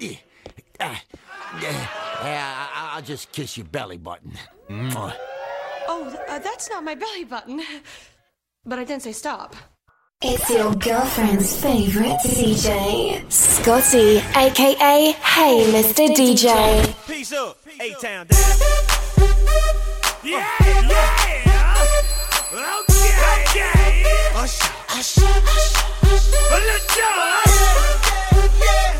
Yeah, yeah, I'll just kiss your belly button. Oh, uh, that's not my belly button. But I didn't say stop. It's your girlfriend's favorite DJ, Scotty, aka Hey Mr. DJ. Peace up, A Town down. Yeah, yeah. Okay, okay. Usher, usher, usher. Let's go. Yeah.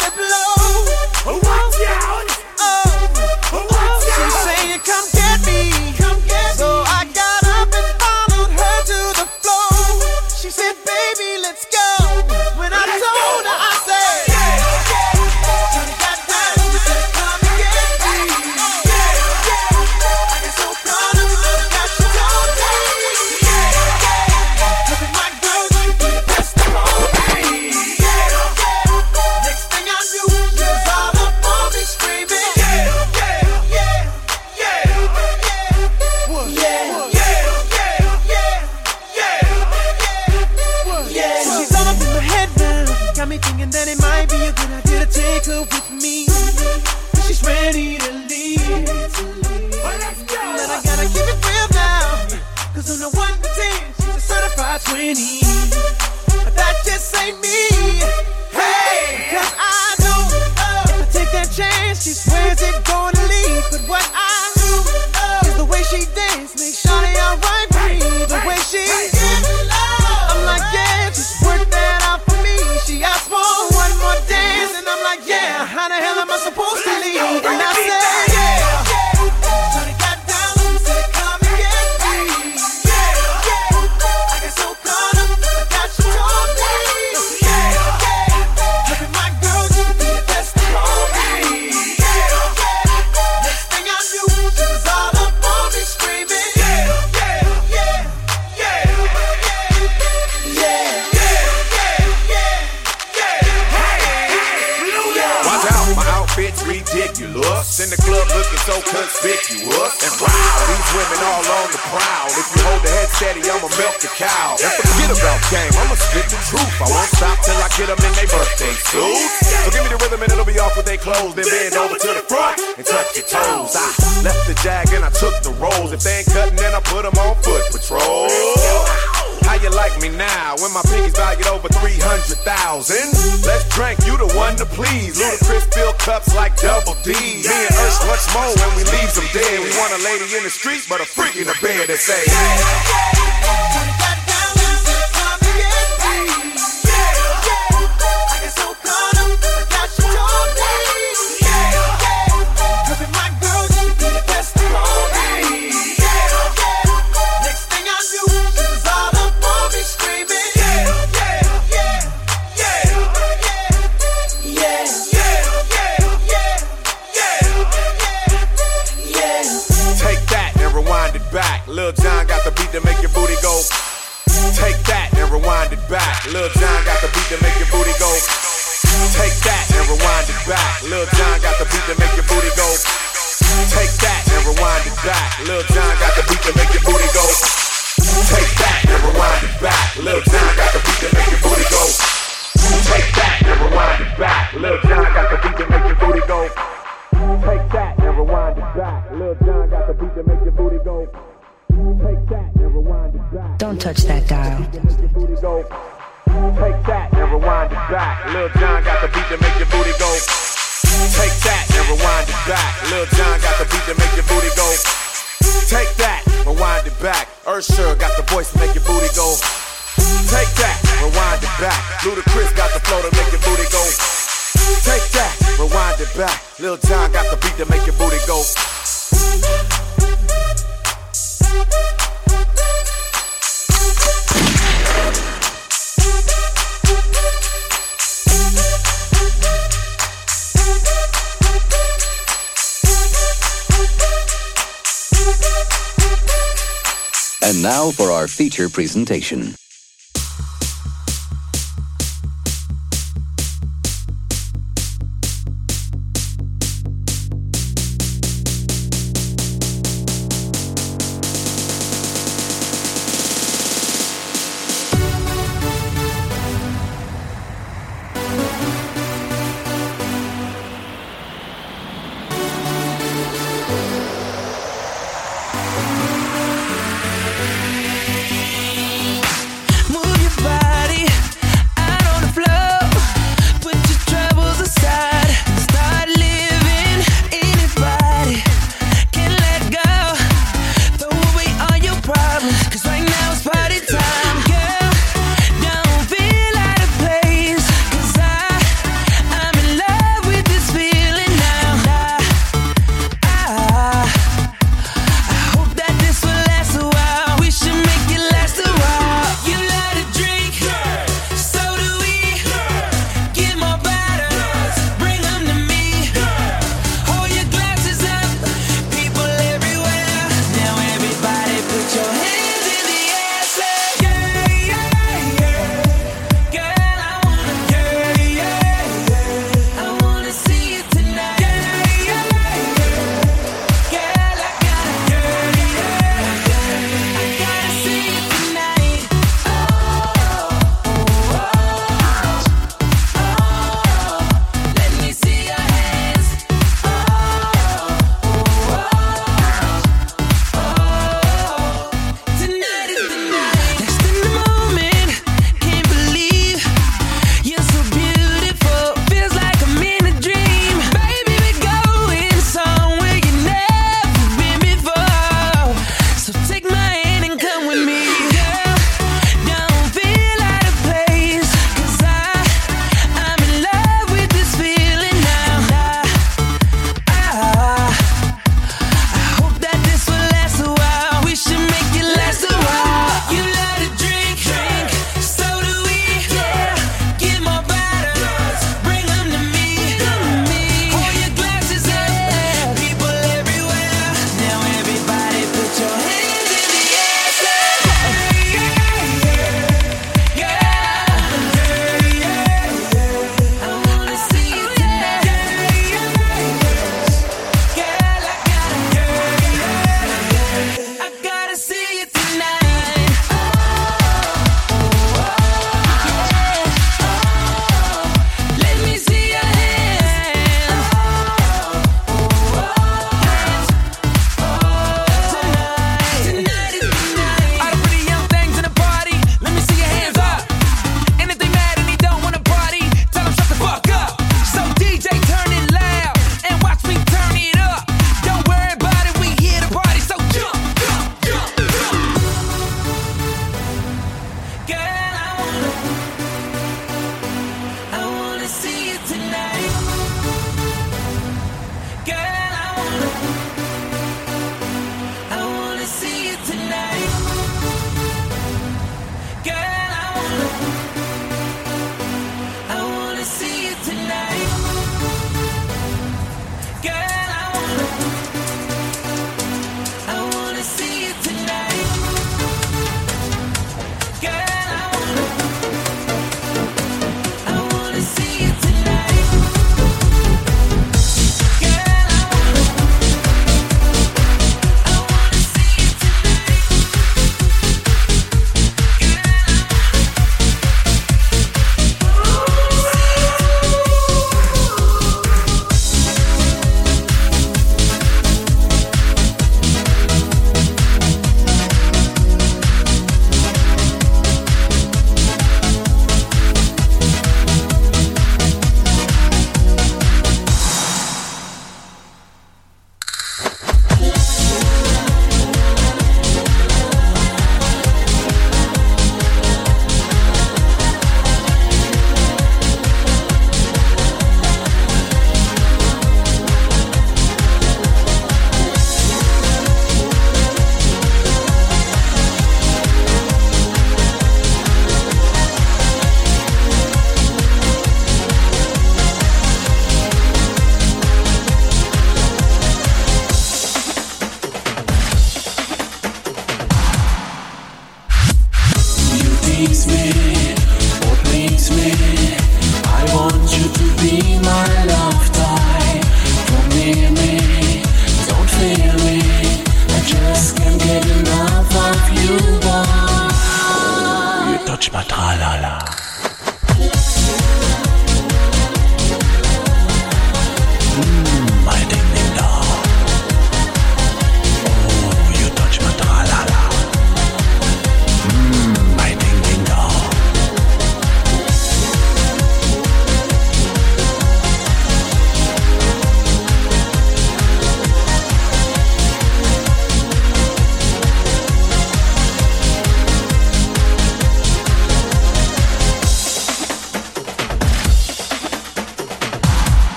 clothes, then bend over to the front and touch your toes. I left the jag and I took the rolls. If they ain't cutting, then I put them on foot patrol. How you like me now when my pinkies valued over 300,000? Let's drink, you the one to please. Ludacris fill cups like double D. Me and us much more when we leave them dead. We want a lady in the street, but a freak in the bed that say, Now for our feature presentation.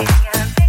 Yeah.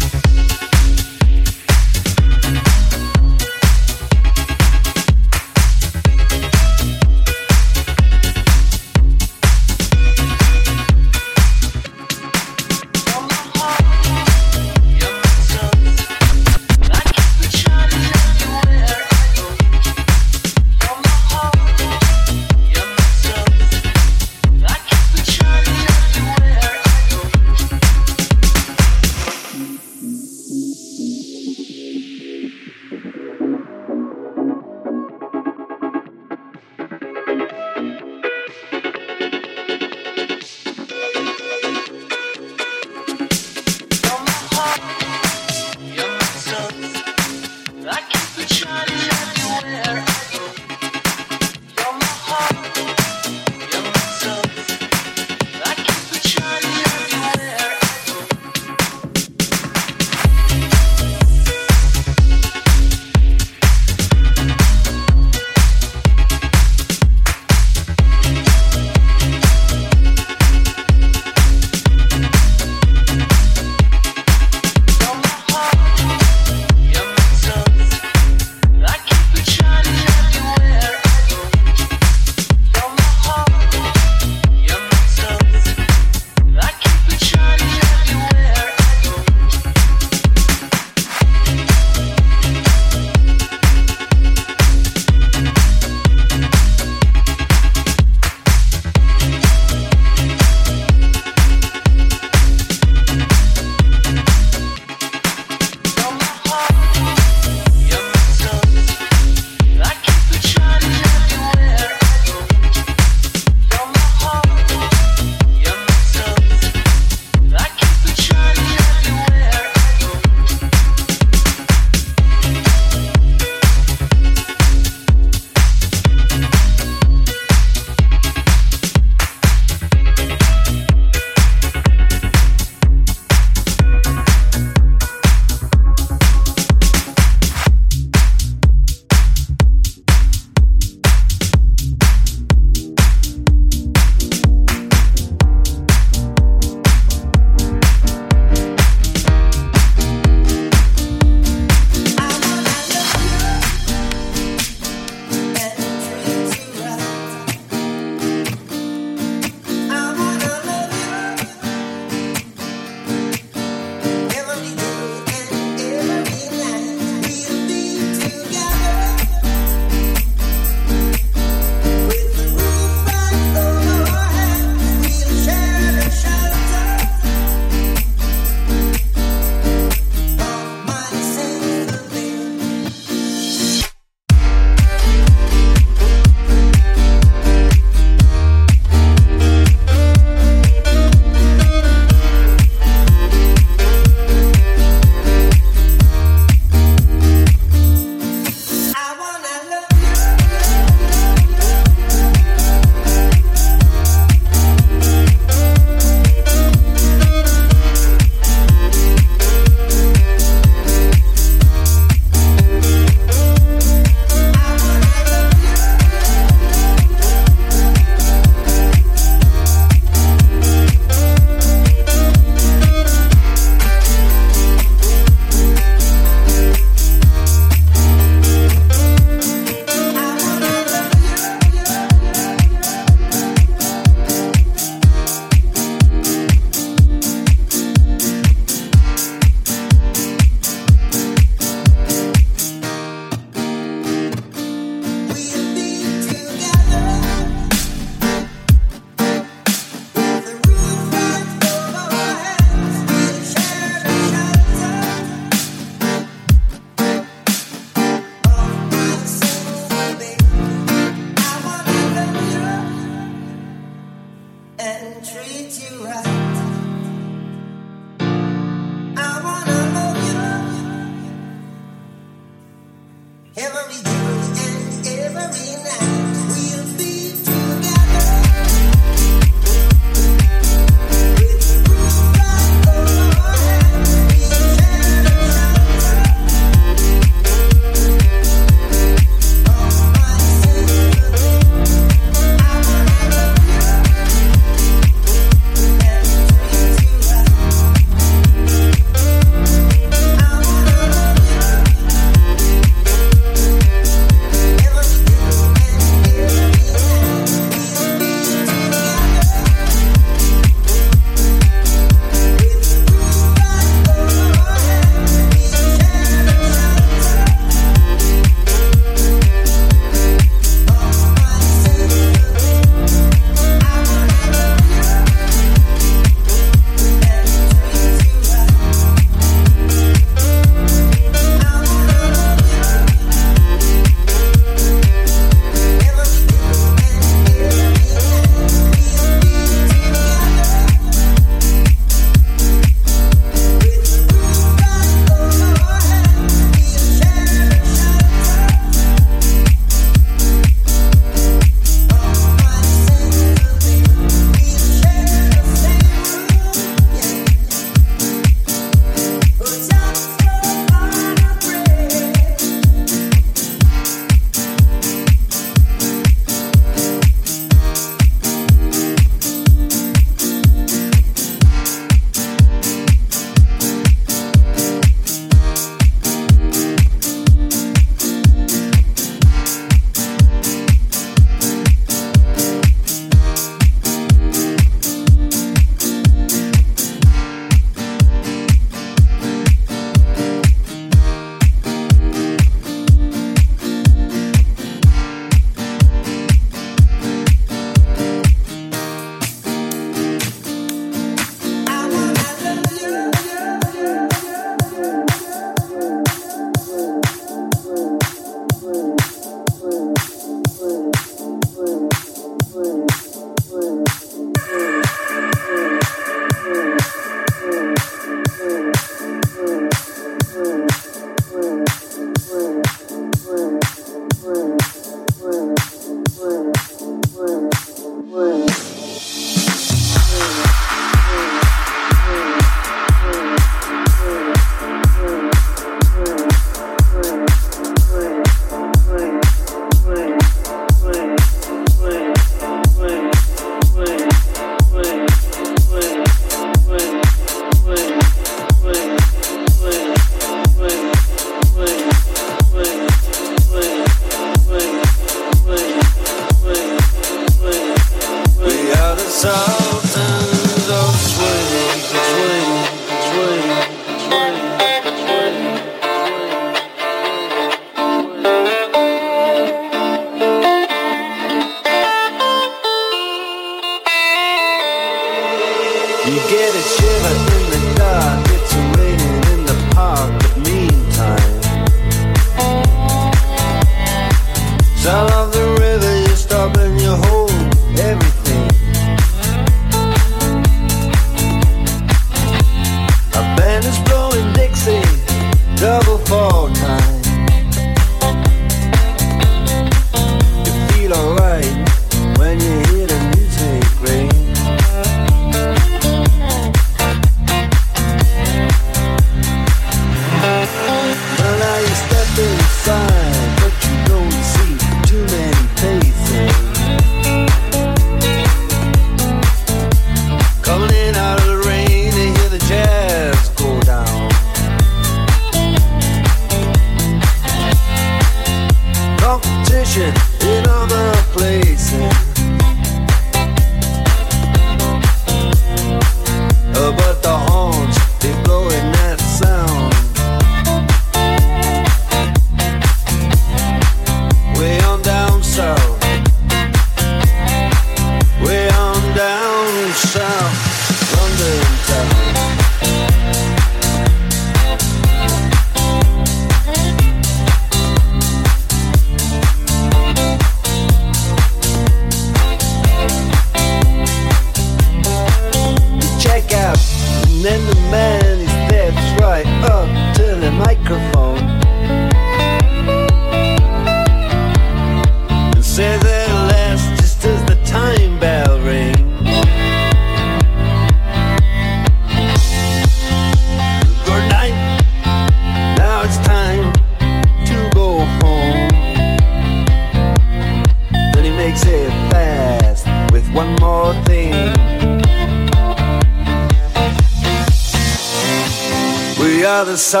We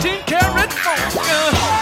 14 karat funk.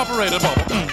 Attack Incorporated,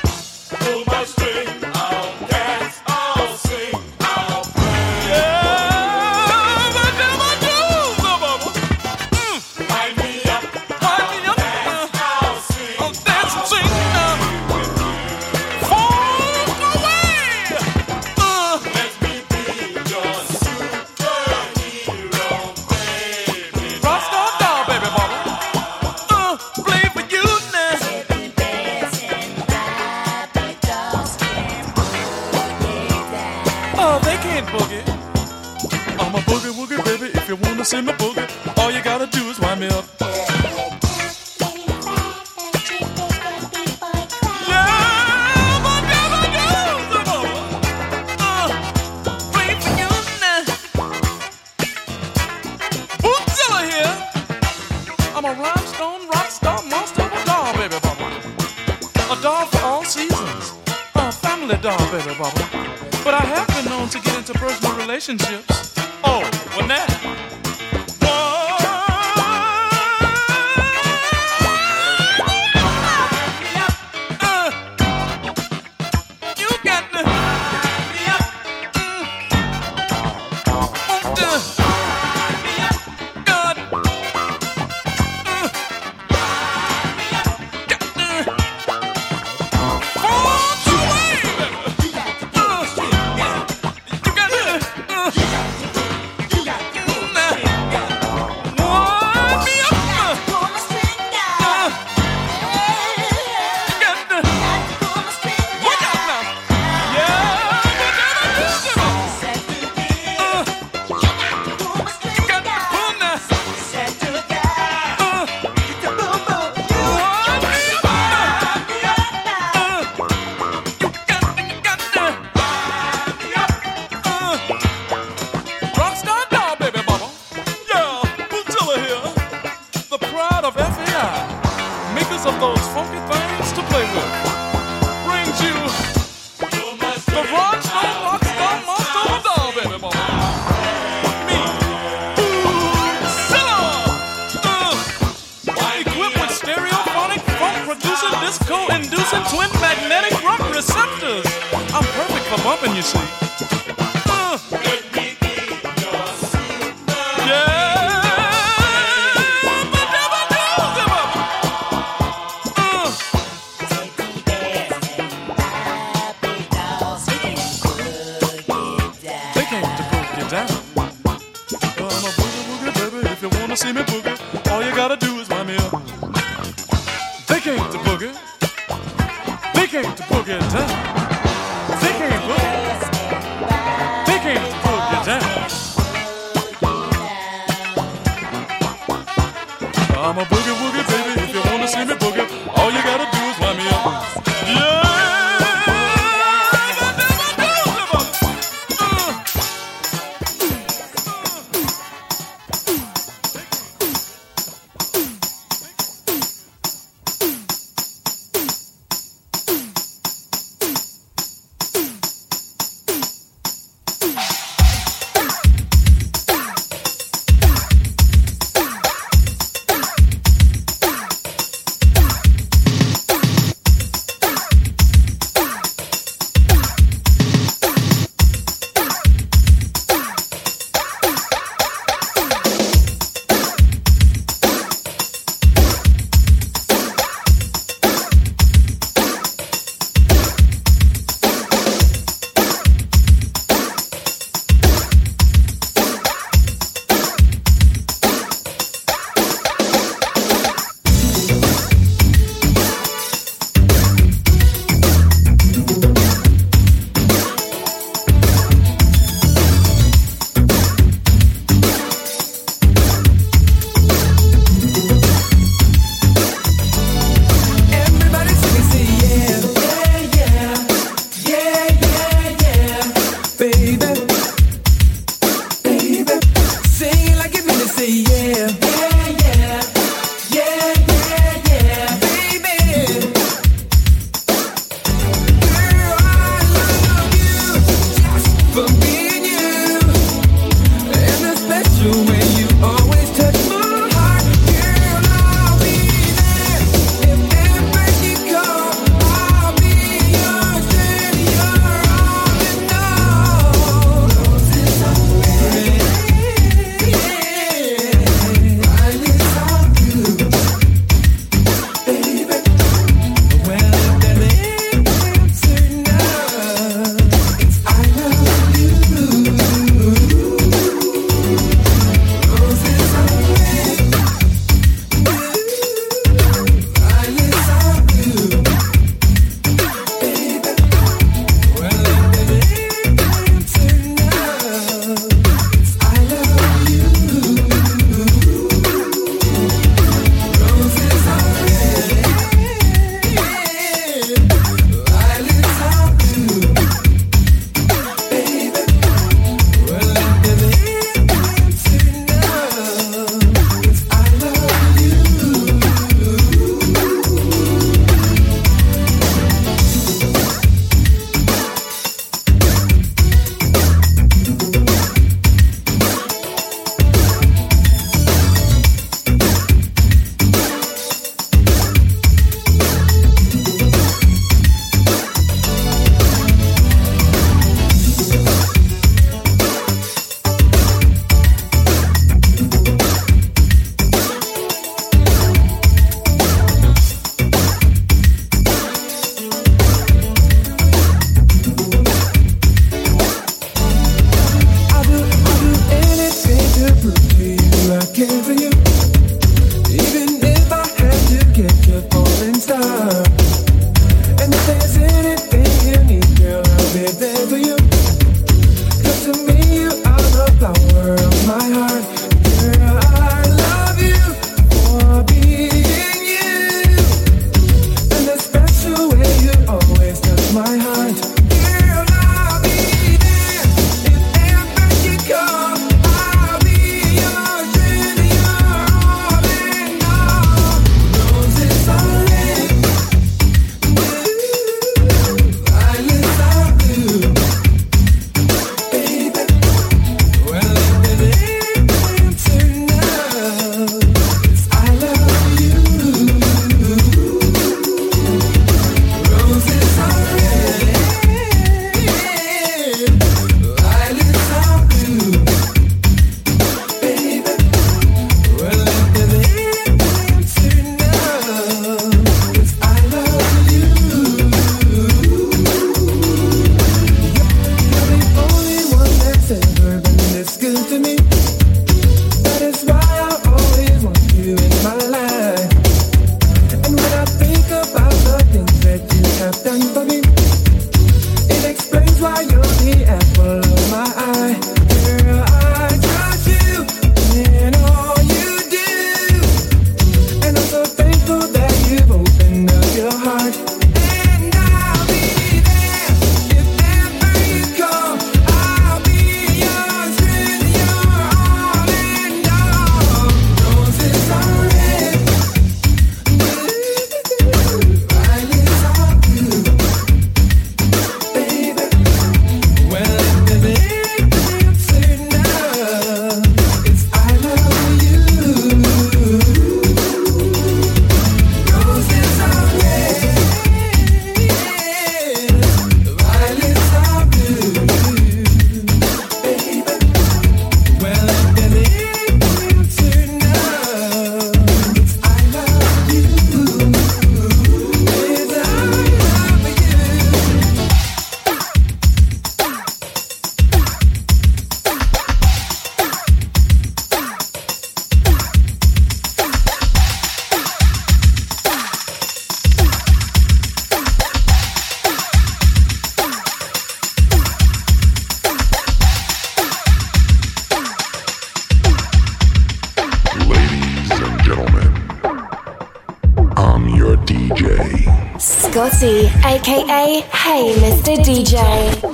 aka Hey Mr. DJ.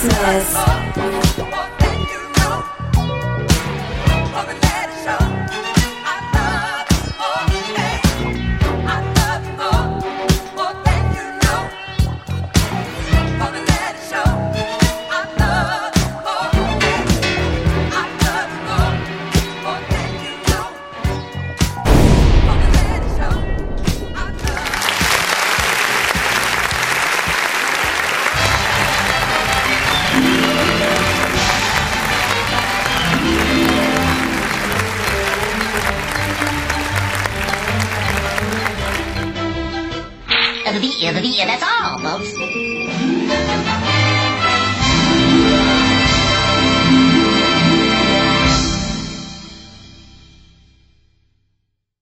Christmas. The beat, the